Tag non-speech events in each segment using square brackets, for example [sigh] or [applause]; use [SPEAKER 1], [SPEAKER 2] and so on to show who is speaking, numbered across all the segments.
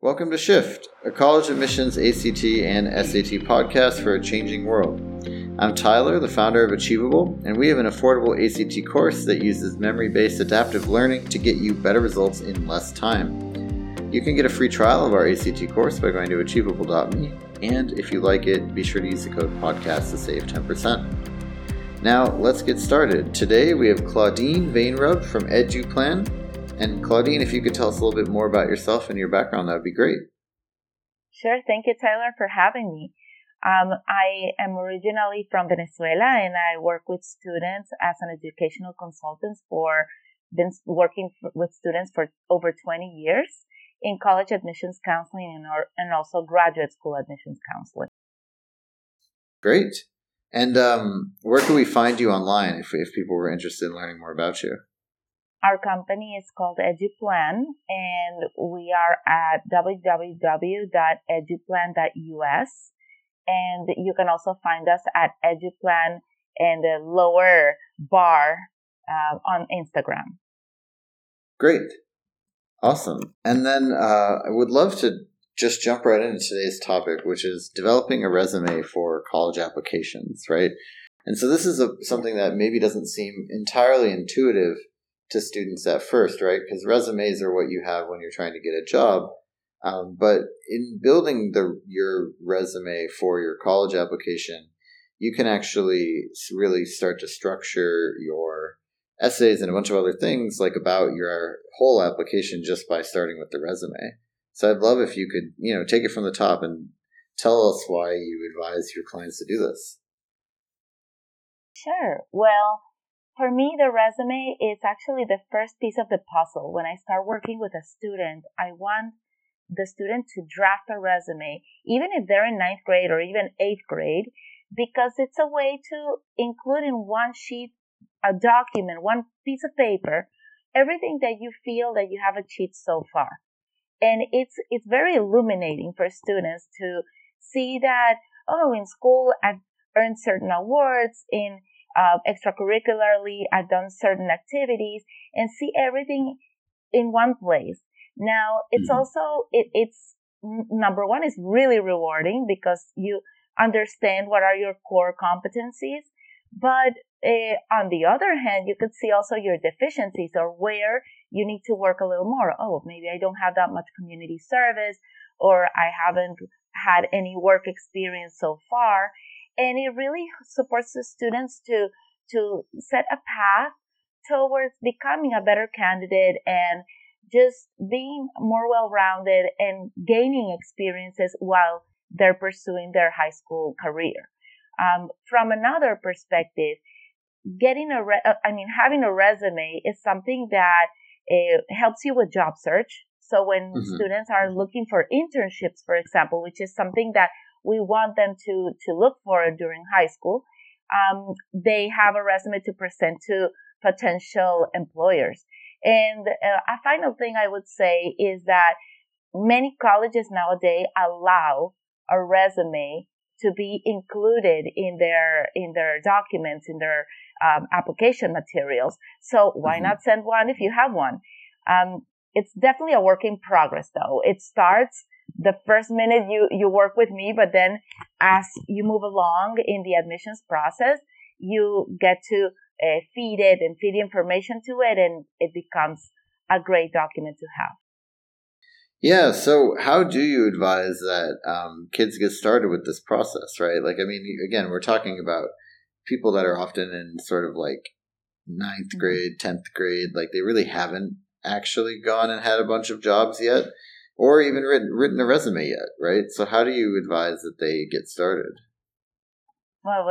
[SPEAKER 1] Welcome to Shift, a college admissions ACT and SAT podcast for a changing world. I'm Tyler, the founder of Achievable, and we have an affordable ACT course that uses memory based adaptive learning to get you better results in less time. You can get a free trial of our ACT course by going to achievable.me, and if you like it, be sure to use the code podcast to save 10%. Now, let's get started. Today we have Claudine Vainrub from EduPlan and Claudine, if you could tell us a little bit more about yourself and your background, that would be great.
[SPEAKER 2] Sure. Thank you, Tyler, for having me. Um, I am originally from Venezuela and I work with students as an educational consultant for been working with students for over 20 years in college admissions counseling and, or, and also graduate school admissions counseling.
[SPEAKER 1] Great. And um, where can we find you online if, if people were interested in learning more about you?
[SPEAKER 2] Our company is called EduPlan, and we are at www.eduplan.us. And you can also find us at EduPlan and the lower bar uh, on Instagram.
[SPEAKER 1] Great. Awesome. And then uh, I would love to just jump right into today's topic, which is developing a resume for college applications, right? And so this is a, something that maybe doesn't seem entirely intuitive to students at first, right? Because resumes are what you have when you're trying to get a job. Um, but in building the your resume for your college application, you can actually really start to structure your essays and a bunch of other things like about your whole application just by starting with the resume. So I'd love if you could, you know, take it from the top and tell us why you advise your clients to do this.
[SPEAKER 2] Sure. Well, for me, the resume is actually the first piece of the puzzle. When I start working with a student, I want the student to draft a resume, even if they're in ninth grade or even eighth grade, because it's a way to include in one sheet, a document, one piece of paper, everything that you feel that you have achieved so far. And it's, it's very illuminating for students to see that, oh, in school I've earned certain awards, in uh, extracurricularly, I've done certain activities and see everything in one place. Now, it's mm-hmm. also, it, it's number one is really rewarding because you understand what are your core competencies. But uh, on the other hand, you could see also your deficiencies or where you need to work a little more. Oh, maybe I don't have that much community service or I haven't had any work experience so far and it really supports the students to to set a path towards becoming a better candidate and just being more well-rounded and gaining experiences while they're pursuing their high school career. Um, from another perspective, getting a re- uh, I mean having a resume is something that uh, helps you with job search. So when mm-hmm. students are looking for internships, for example, which is something that we want them to, to look for during high school, um, they have a resume to present to potential employers. And uh, a final thing I would say is that many colleges nowadays allow a resume to be included in their in their documents in their um, application materials. So why mm-hmm. not send one if you have one? Um, it's definitely a work in progress, though. It starts the first minute you, you work with me, but then as you move along in the admissions process, you get to uh, feed it and feed information to it and it becomes a great document to have.
[SPEAKER 1] Yeah. So, how do you advise that um, kids get started with this process, right? Like, I mean, again, we're talking about people that are often in sort of like ninth mm-hmm. grade, 10th grade, like they really haven't actually gone and had a bunch of jobs yet or even written, written a resume yet, right? So, how do you advise that they get started?
[SPEAKER 2] Well,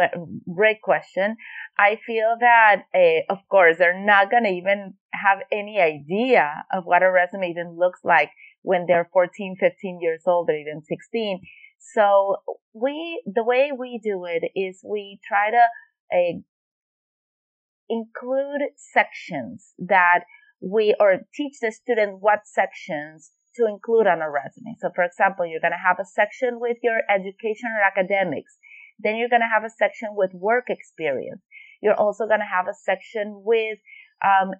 [SPEAKER 2] great question. I feel that, uh, of course, they're not going to even have any idea of what a resume even looks like when they're 14, 15 years old or even 16. So we, the way we do it is we try to uh, include sections that we, or teach the student what sections to include on a resume. So for example, you're going to have a section with your education or academics. Then you're going to have a section with work experience. You're also going to have a section with, um,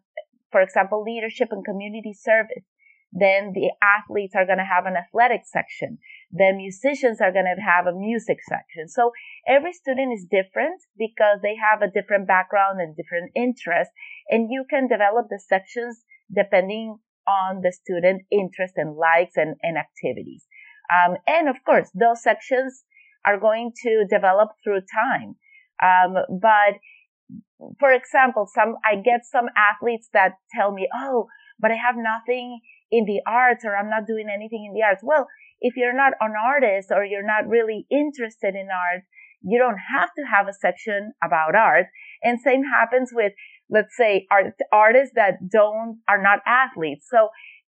[SPEAKER 2] for example, leadership and community service. Then the athletes are going to have an athletic section. The musicians are going to have a music section. So every student is different because they have a different background and different interests. And you can develop the sections depending on the student interest and likes and, and activities. Um, and of course, those sections are going to develop through time. Um, but for example, some, I get some athletes that tell me, Oh, but I have nothing in the arts or I'm not doing anything in the arts. Well, if you're not an artist or you're not really interested in art, you don't have to have a section about art. And same happens with, let's say, art, artists that don't, are not athletes. So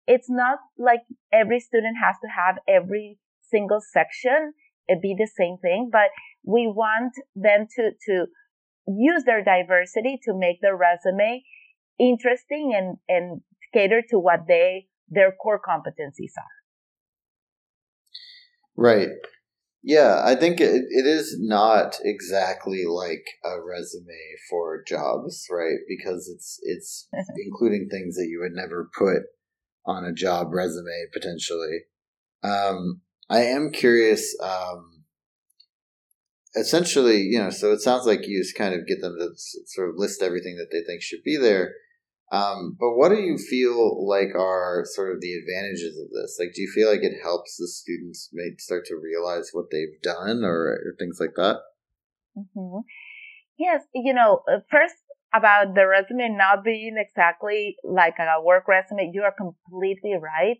[SPEAKER 2] it's not like every student has to have every single section it be the same thing, but we want them to, to use their diversity to make their resume interesting and, and cater to what they, their core competencies are.
[SPEAKER 1] Right. Yeah, I think it, it is not exactly like a resume for jobs, right? Because it's it's including things that you would never put on a job resume potentially. Um, I am curious. Um, essentially, you know, so it sounds like you just kind of get them to sort of list everything that they think should be there. Um, but what do you feel like are sort of the advantages of this? Like, do you feel like it helps the students make start to realize what they've done or, or things like that?
[SPEAKER 2] Mm-hmm. Yes, you know, uh, first about the resume not being exactly like a work resume, you are completely right.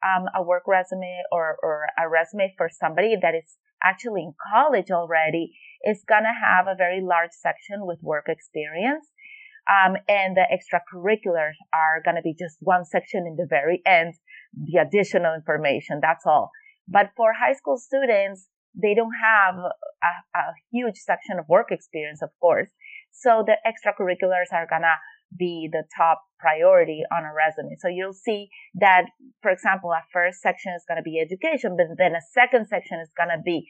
[SPEAKER 2] Um, a work resume or, or a resume for somebody that is actually in college already is gonna have a very large section with work experience. Um, and the extracurriculars are going to be just one section in the very end, the additional information. That's all. But for high school students, they don't have a, a huge section of work experience, of course. So the extracurriculars are going to be the top priority on a resume. So you'll see that, for example, a first section is going to be education, but then a second section is going to be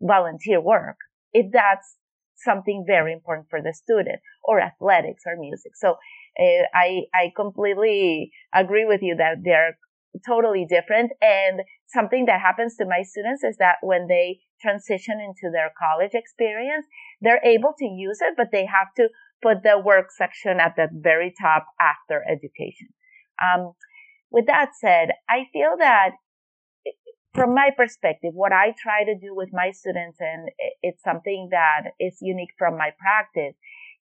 [SPEAKER 2] volunteer work. If that's something very important for the student or athletics or music. So uh, I, I completely agree with you that they're totally different. And something that happens to my students is that when they transition into their college experience, they're able to use it, but they have to put the work section at the very top after education. Um, with that said, I feel that from my perspective, what I try to do with my students, and it's something that is unique from my practice,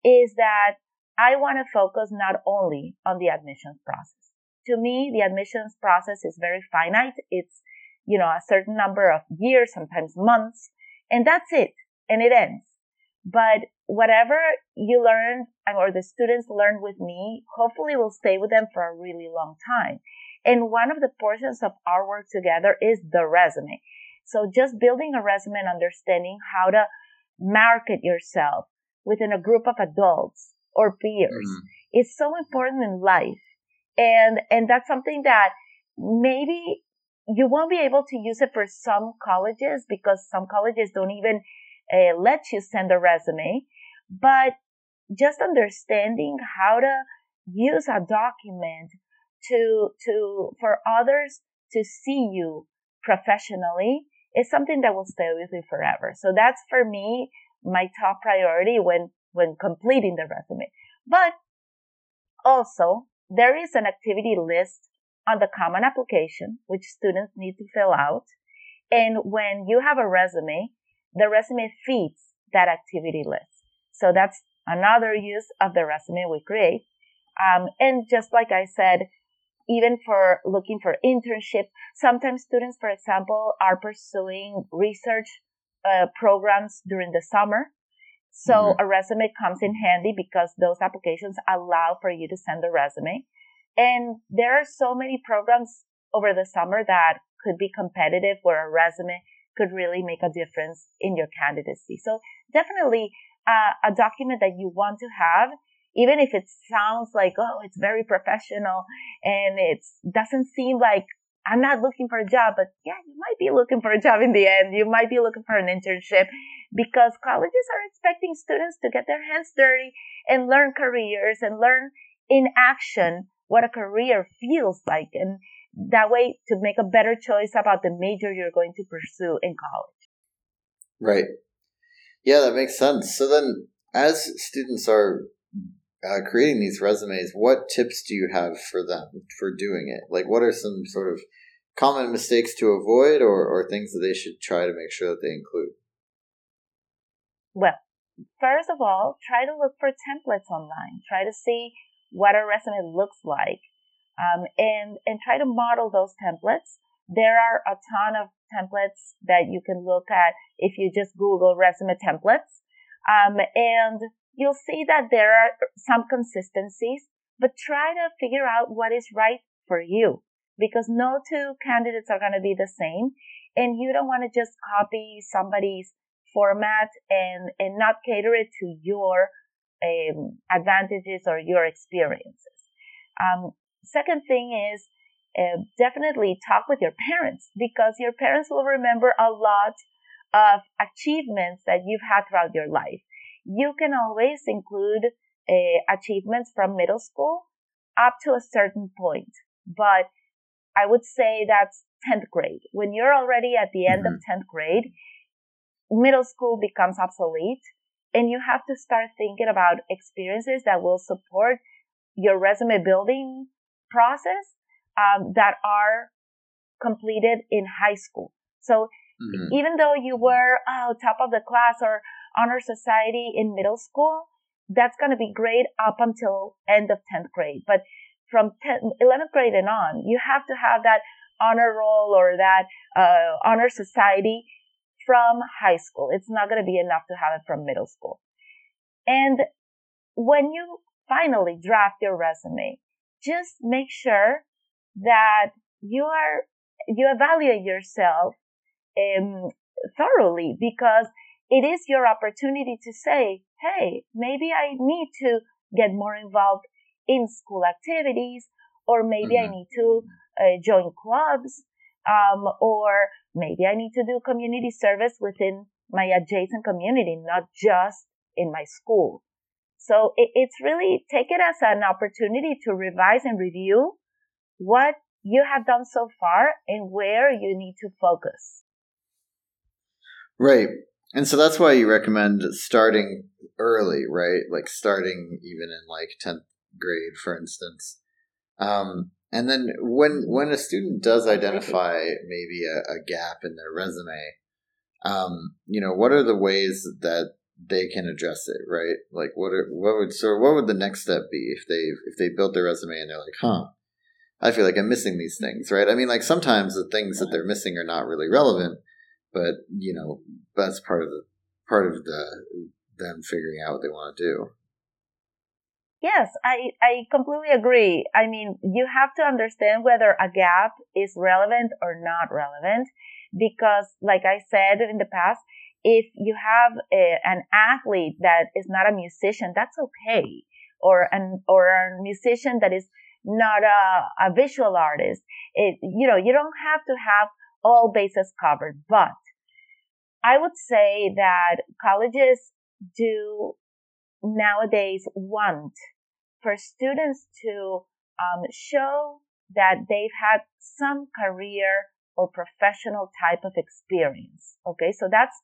[SPEAKER 2] is that I want to focus not only on the admissions process. To me, the admissions process is very finite. It's, you know, a certain number of years, sometimes months, and that's it, and it ends. But whatever you learn or the students learn with me, hopefully will stay with them for a really long time. And one of the portions of our work together is the resume. So just building a resume and understanding how to market yourself within a group of adults or peers mm-hmm. is so important in life. And, and that's something that maybe you won't be able to use it for some colleges because some colleges don't even uh, let you send a resume. But just understanding how to use a document to, to, for others to see you professionally is something that will stay with you forever. So that's for me, my top priority when, when completing the resume. But also there is an activity list on the common application, which students need to fill out. And when you have a resume, the resume feeds that activity list. So that's another use of the resume we create. Um, and just like I said, even for looking for internship. Sometimes students, for example, are pursuing research uh, programs during the summer. So mm-hmm. a resume comes in handy because those applications allow for you to send a resume. And there are so many programs over the summer that could be competitive where a resume could really make a difference in your candidacy. So definitely uh, a document that you want to have even if it sounds like, oh, it's very professional and it doesn't seem like I'm not looking for a job, but yeah, you might be looking for a job in the end. You might be looking for an internship because colleges are expecting students to get their hands dirty and learn careers and learn in action what a career feels like. And, that way to make a better choice about the major you're going to pursue in college.
[SPEAKER 1] Right. Yeah, that makes sense. So then, as students are uh, creating these resumes, what tips do you have for them for doing it? Like, what are some sort of common mistakes to avoid or, or things that they should try to make sure that they include?
[SPEAKER 2] Well, first of all, try to look for templates online. Try to see what a resume looks like um, and, and try to model those templates. There are a ton of templates that you can look at if you just Google resume templates. Um, and you'll see that there are some consistencies, but try to figure out what is right for you because no two candidates are going to be the same. And you don't want to just copy somebody's format and, and not cater it to your um, advantages or your experiences. Um, second thing is uh, definitely talk with your parents because your parents will remember a lot of achievements that you've had throughout your life. You can always include uh, achievements from middle school up to a certain point, but I would say that's 10th grade. When you're already at the end mm-hmm. of 10th grade, middle school becomes obsolete and you have to start thinking about experiences that will support your resume building process um, that are completed in high school. So mm-hmm. even though you were oh, top of the class or honor society in middle school, that's going to be great up until end of 10th grade. But from 10th, 11th grade and on, you have to have that honor roll or that uh, honor society from high school. It's not going to be enough to have it from middle school. And when you finally draft your resume, just make sure that you are, you evaluate yourself um, thoroughly because it is your opportunity to say, hey, maybe I need to get more involved in school activities, or maybe mm-hmm. I need to uh, join clubs, um, or maybe I need to do community service within my adjacent community, not just in my school. So it, it's really take it as an opportunity to revise and review what you have done so far and where you need to focus.
[SPEAKER 1] Right. And so that's why you recommend starting early, right? Like starting even in like 10th grade, for instance. Um, and then when when a student does identify maybe a, a gap in their resume, um, you know, what are the ways that they can address it, right? Like what are, what would so what would the next step be if they if they built their resume and they're like, huh, I feel like I'm missing these things, right? I mean, like sometimes the things that they're missing are not really relevant, but you know that's part of the part of the them figuring out what they want to do.
[SPEAKER 2] Yes, I, I completely agree. I mean, you have to understand whether a gap is relevant or not relevant because, like I said in the past, if you have a, an athlete that is not a musician, that's okay. Or an, or a musician that is not a, a visual artist. It, you know, you don't have to have all bases covered, but I would say that colleges do nowadays want for students to um, show that they've had some career or professional type of experience. Okay, so that's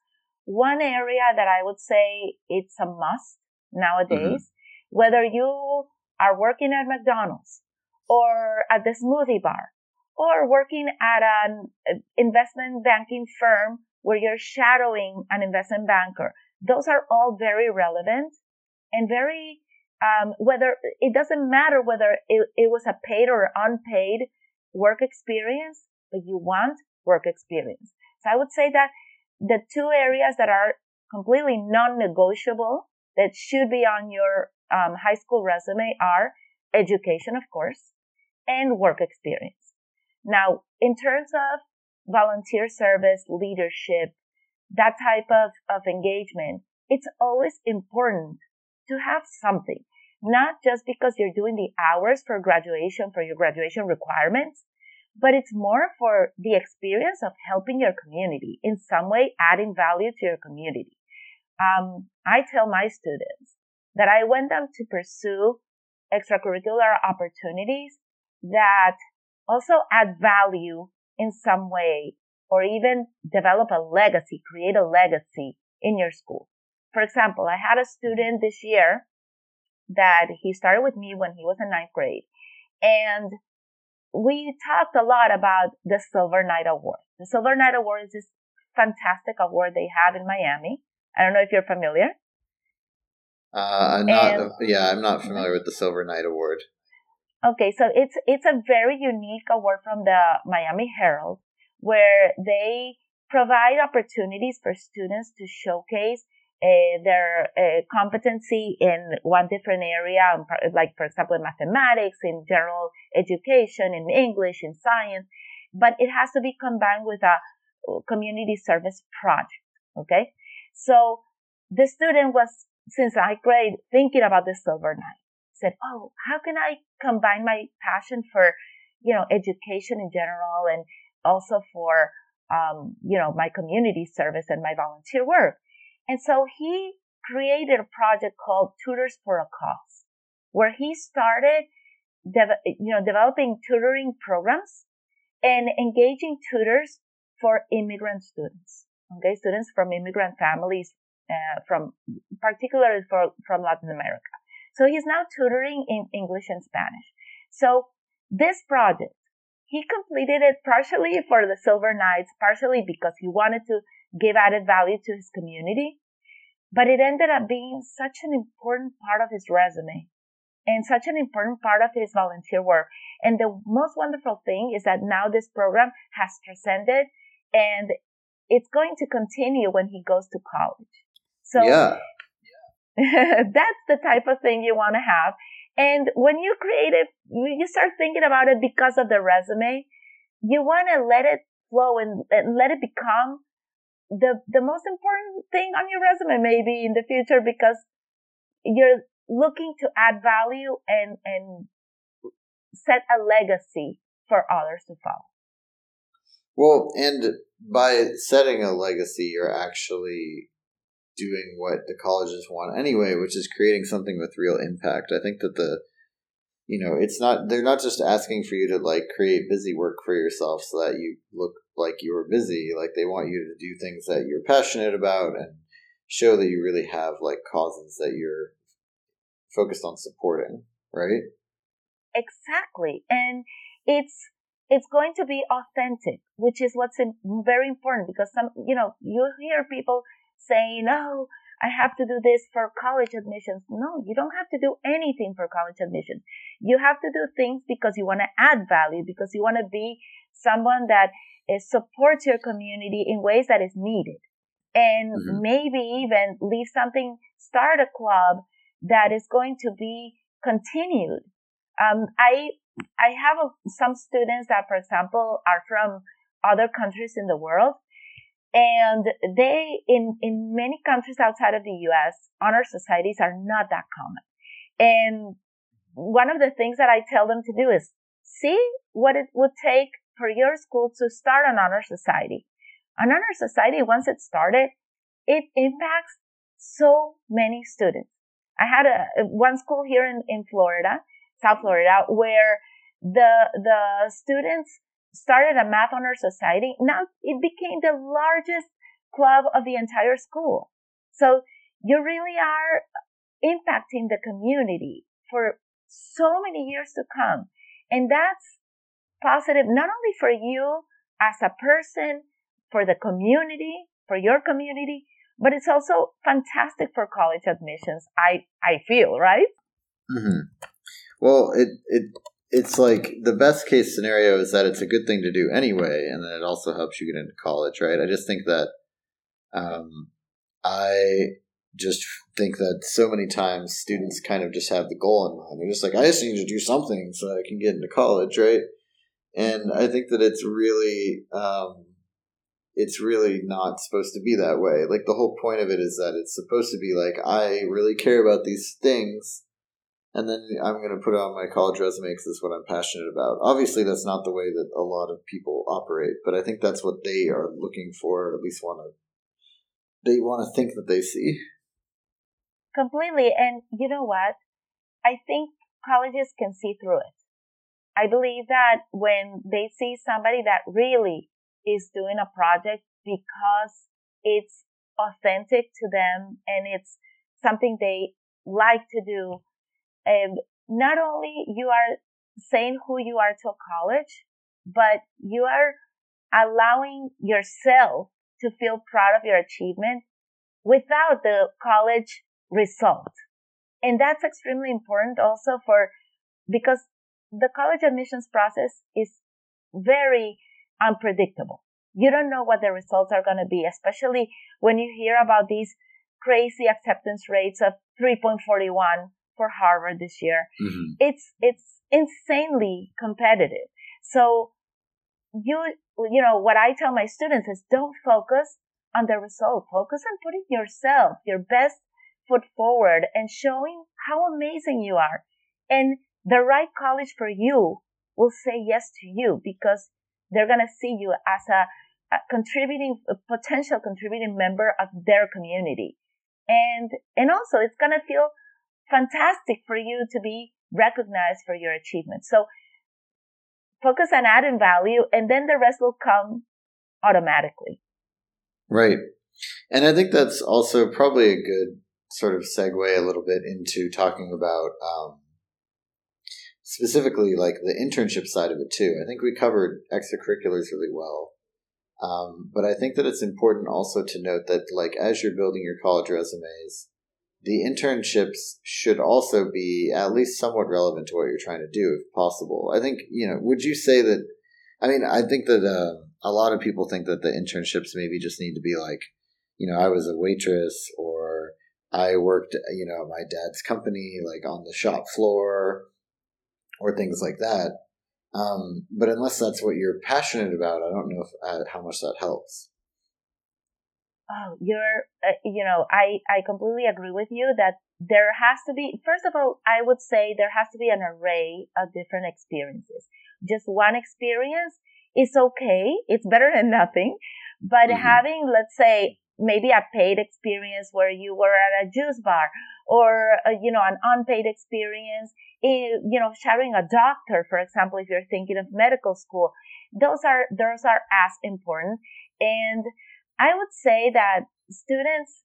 [SPEAKER 2] one area that I would say it's a must nowadays. Mm-hmm. Whether you are working at McDonald's or at the smoothie bar or working at an uh, investment banking firm where you're shadowing an investment banker, those are all very relevant and very um, whether it doesn't matter whether it, it was a paid or unpaid work experience, but you want work experience. So I would say that the two areas that are completely non-negotiable that should be on your um, high school resume are education, of course, and work experience. Now, in terms of volunteer service, leadership, that type of, of engagement, it's always important to have something, not just because you're doing the hours for graduation, for your graduation requirements, but it's more for the experience of helping your community in some way, adding value to your community. Um, I tell my students that I want them to pursue extracurricular opportunities that also add value in some way or even develop a legacy, create a legacy in your school. For example, I had a student this year that he started with me when he was in ninth grade and we talked a lot about the Silver Knight Award. The Silver Knight Award is this fantastic award they have in Miami. I don't know if you're familiar.
[SPEAKER 1] Uh, I'm not. And, yeah, I'm not familiar with the Silver Knight Award.
[SPEAKER 2] Okay, so it's it's a very unique award from the Miami Herald, where they provide opportunities for students to showcase uh, their uh, competency in one different area, um, like for example in mathematics, in general education, in English, in science, but it has to be combined with a community service project. Okay, so the student was since ninth grade thinking about the Silver Knight. Said, "Oh, how can I combine my passion for, you know, education in general and also for, um, you know, my community service and my volunteer work?" And so he created a project called Tutors for a Cause, where he started, de- you know, developing tutoring programs and engaging tutors for immigrant students. Okay, students from immigrant families, uh, from particularly for, from Latin America. So he's now tutoring in English and Spanish. So this project, he completed it partially for the Silver Knights, partially because he wanted to give added value to his community. But it ended up being such an important part of his resume and such an important part of his volunteer work. And the most wonderful thing is that now this program has transcended and it's going to continue when he goes to college. So
[SPEAKER 1] yeah. [laughs]
[SPEAKER 2] that's the type of thing you want to have. And when you create it, you start thinking about it because of the resume. You want to let it flow and, and let it become the the most important thing on your resume maybe in the future because you're looking to add value and and set a legacy for others to follow.
[SPEAKER 1] Well, and by setting a legacy, you're actually doing what the colleges want anyway, which is creating something with real impact. I think that the you know, it's not they're not just asking for you to like create busy work for yourself so that you look like you're busy. Like they want you to do things that you're passionate about and show that you really have like causes that you're focused on supporting, right?
[SPEAKER 2] Exactly. And it's it's going to be authentic, which is what's very important because some, you know, you hear people saying, "Oh, I have to do this for college admissions." No, you don't have to do anything for college admissions. You have to do things because you want to add value, because you want to be someone that is, supports your community in ways that is needed, and mm-hmm. maybe even leave something, start a club that is going to be continued. Um, I I have a, some students that, for example, are from other countries in the world, and they in in many countries outside of the U.S. honor societies are not that common, and one of the things that I tell them to do is see what it would take for your school to start an honor society. An honor society, once it started, it impacts so many students. I had a one school here in, in Florida, South Florida, where the the students started a math honor society. Now it became the largest club of the entire school. So you really are impacting the community for so many years to come. And that's positive not only for you as a person, for the community, for your community, but it's also fantastic for college admissions. I I feel right.
[SPEAKER 1] Mm-hmm. Well, it it it's like the best case scenario is that it's a good thing to do anyway, and then it also helps you get into college, right? I just think that um, I just think that so many times students kind of just have the goal in mind. They're just like, I just need to do something so I can get into college, right? And I think that it's really, um, it's really not supposed to be that way. Like the whole point of it is that it's supposed to be like, I really care about these things. And then I'm going to put it on my college resume because it's what I'm passionate about. Obviously, that's not the way that a lot of people operate, but I think that's what they are looking for, at least want to, they want to think that they see.
[SPEAKER 2] Completely. And you know what? I think colleges can see through it. I believe that when they see somebody that really is doing a project because it's authentic to them and it's something they like to do, um, not only you are saying who you are to a college, but you are allowing yourself to feel proud of your achievement without the college result. And that's extremely important also for, because the college admissions process is very unpredictable. You don't know what the results are going to be, especially when you hear about these crazy acceptance rates of 3.41 for Harvard this year. Mm-hmm. It's, it's insanely competitive. So you, you know, what I tell my students is don't focus on the result. Focus on putting yourself, your best foot forward and showing how amazing you are. And the right college for you will say yes to you because they're going to see you as a, a contributing, a potential contributing member of their community. And, and also it's going to feel fantastic for you to be recognized for your achievements. So focus on adding value and then the rest will come automatically.
[SPEAKER 1] Right. And I think that's also probably a good sort of segue a little bit into talking about um, specifically like the internship side of it too. I think we covered extracurriculars really well. Um, but I think that it's important also to note that like as you're building your college resumes, the internships should also be at least somewhat relevant to what you're trying to do if possible. I think, you know, would you say that I mean, I think that uh, a lot of people think that the internships maybe just need to be like, you know, I was a waitress or I worked, you know, at my dad's company, like on the shop floor or things like that. Um, but unless that's what you're passionate about, I don't know if, uh, how much that helps.
[SPEAKER 2] Oh, you're, uh, you know, I, I completely agree with you that there has to be, first of all, I would say there has to be an array of different experiences. Just one experience is okay. It's better than nothing. But mm-hmm. having, let's say, maybe a paid experience where you were at a juice bar or, uh, you know, an unpaid experience, in, you know, shadowing a doctor, for example, if you're thinking of medical school, those are, those are as important. And I would say that students,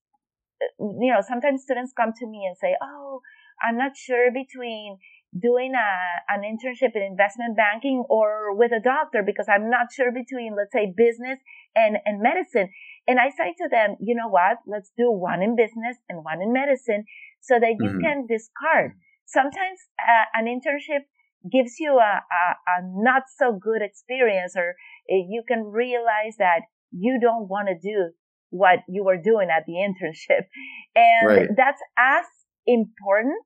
[SPEAKER 2] you know, sometimes students come to me and say, Oh, I'm not sure between doing a, an internship in investment banking or with a doctor because I'm not sure between, let's say, business and, and medicine. And I say to them, you know what? Let's do one in business and one in medicine so that you mm-hmm. can discard. Sometimes uh, an internship gives you a, a, a, not so good experience or uh, you can realize that you don't want to do what you were doing at the internship. [laughs] And right. that's as important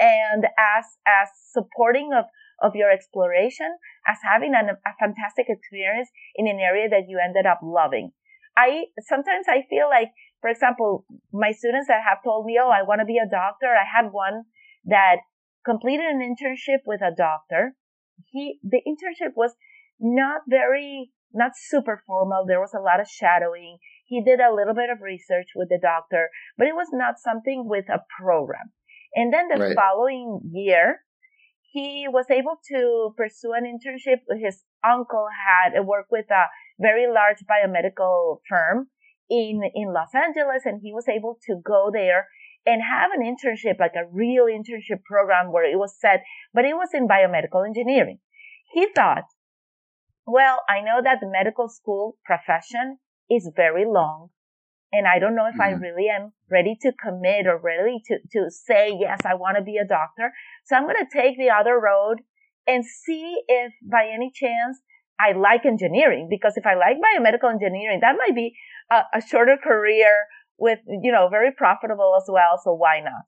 [SPEAKER 2] and as, as supporting of, of your exploration as having an, a fantastic experience in an area that you ended up loving. I, sometimes I feel like, for example, my students that have told me, oh, I want to be a doctor. I had one that completed an internship with a doctor. He, the internship was not very not super formal. There was a lot of shadowing. He did a little bit of research with the doctor, but it was not something with a program. And then the right. following year, he was able to pursue an internship. His uncle had worked with a very large biomedical firm in, in Los Angeles and he was able to go there and have an internship, like a real internship program where it was set, but it was in biomedical engineering. He thought well, I know that the medical school profession is very long and I don't know if mm-hmm. I really am ready to commit or ready to, to say, yes, I want to be a doctor. So I'm going to take the other road and see if by any chance I like engineering because if I like biomedical engineering, that might be a, a shorter career with, you know, very profitable as well. So why not?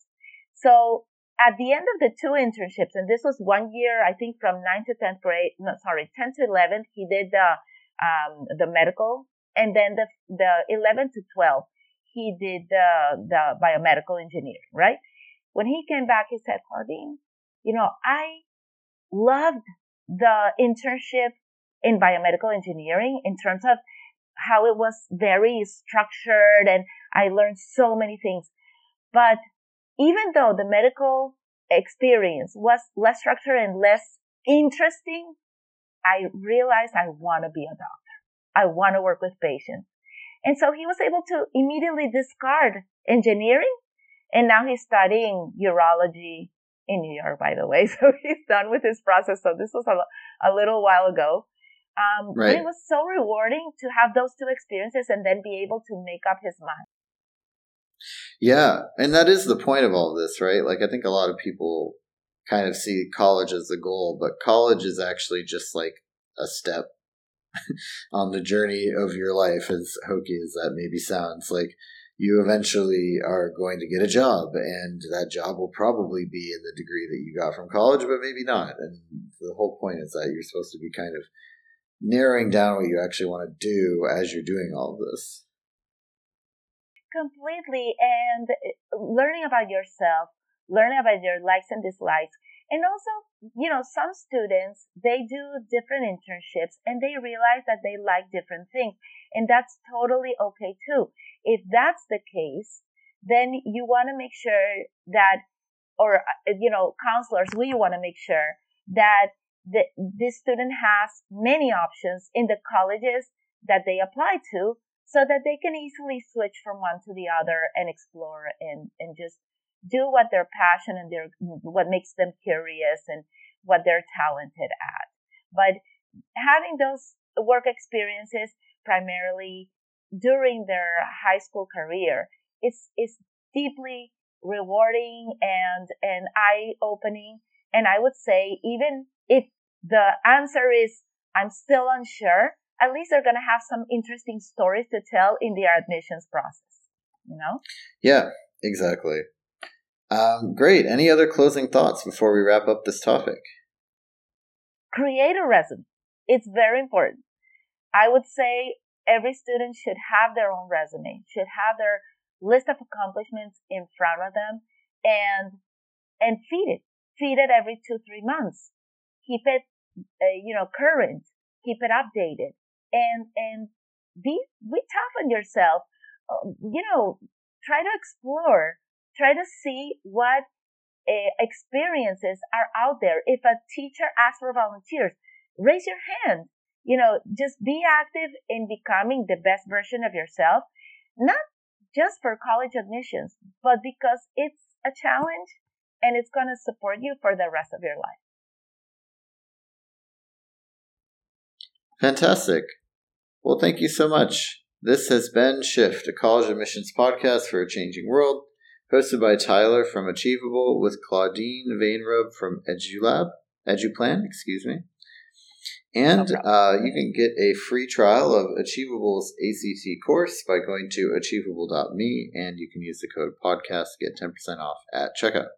[SPEAKER 2] So at the end of the two internships, and this was one year, I think from 9th to 10th grade, no, sorry, 10th to 11th, he did the, um, the medical, and then the, the 11th to 12th, he did the, the biomedical engineering, right? When he came back, he said, Claudine, you know, I loved the internship in biomedical engineering in terms of how it was very structured and I learned so many things. But even though the medical experience was less structured and less interesting, I realized I want to be a doctor. I want to work with patients. And so he was able to immediately discard engineering. And now he's studying urology in New York, by the way. [laughs] So he's done with his process. So this was a, a little while ago. Um, right. it was so rewarding to have those two experiences and then be able to make up his mind.
[SPEAKER 1] Yeah. And that is the point of all this, right? Like, I think a lot of people kind of see college as the goal, but college is actually just like a step [laughs] on the journey of your life, as hokey as that maybe sounds. Like, you eventually are going to get a job, and that job will probably be in the degree that you got from college, but maybe not. And the whole point is that you're supposed to be kind of narrowing down what you actually want to do as you're doing all of this.
[SPEAKER 2] Completely. And uh, learning about yourself, learning about your likes and dislikes. And also, you know, some students, they do different internships and they realize that they like different things. And that's totally okay too. If that's the case, then you want to make sure that, or, uh, you know, counselors, we want to make sure that the, this student has many options in the colleges that they apply to so that they can easily switch from one to the other and explore and, and just do what they're passionate and they're, what makes them curious and what they're talented at. But having those work experiences primarily during their high school career is, is deeply rewarding and, and eye opening. And I would say even if the answer is, I'm still unsure, at least they're going to have some interesting stories to tell in their admissions process, you know?
[SPEAKER 1] Yeah, exactly. Um, great. Any other closing thoughts before we wrap up this topic?
[SPEAKER 2] Create a resume. It's very important. I would say every student should have their own resume, should have their list of accomplishments in front of them and, and feed it. Feed it every two, three months keep it, uh, you know, current, keep it updated, and and be be tough on yourself. Uh, you know, try to explore, try to see what uh, experiences are out there. If a teacher asks for volunteers, raise your hand. You know, just be active in becoming the best version of yourself, not just for college admissions, but because it's a challenge and it's going to support you for the rest of your life.
[SPEAKER 1] Fantastic. Well, thank you so much. This has been Shift, a college admissions podcast for a changing world, hosted by Tyler from Achievable with Claudine Vainrub from EduLab, EduPlan, excuse me. And uh, you can get a free trial of Achievable's ACT course by going to achievable.me, and you can use the code podcast to get 10% off at checkout.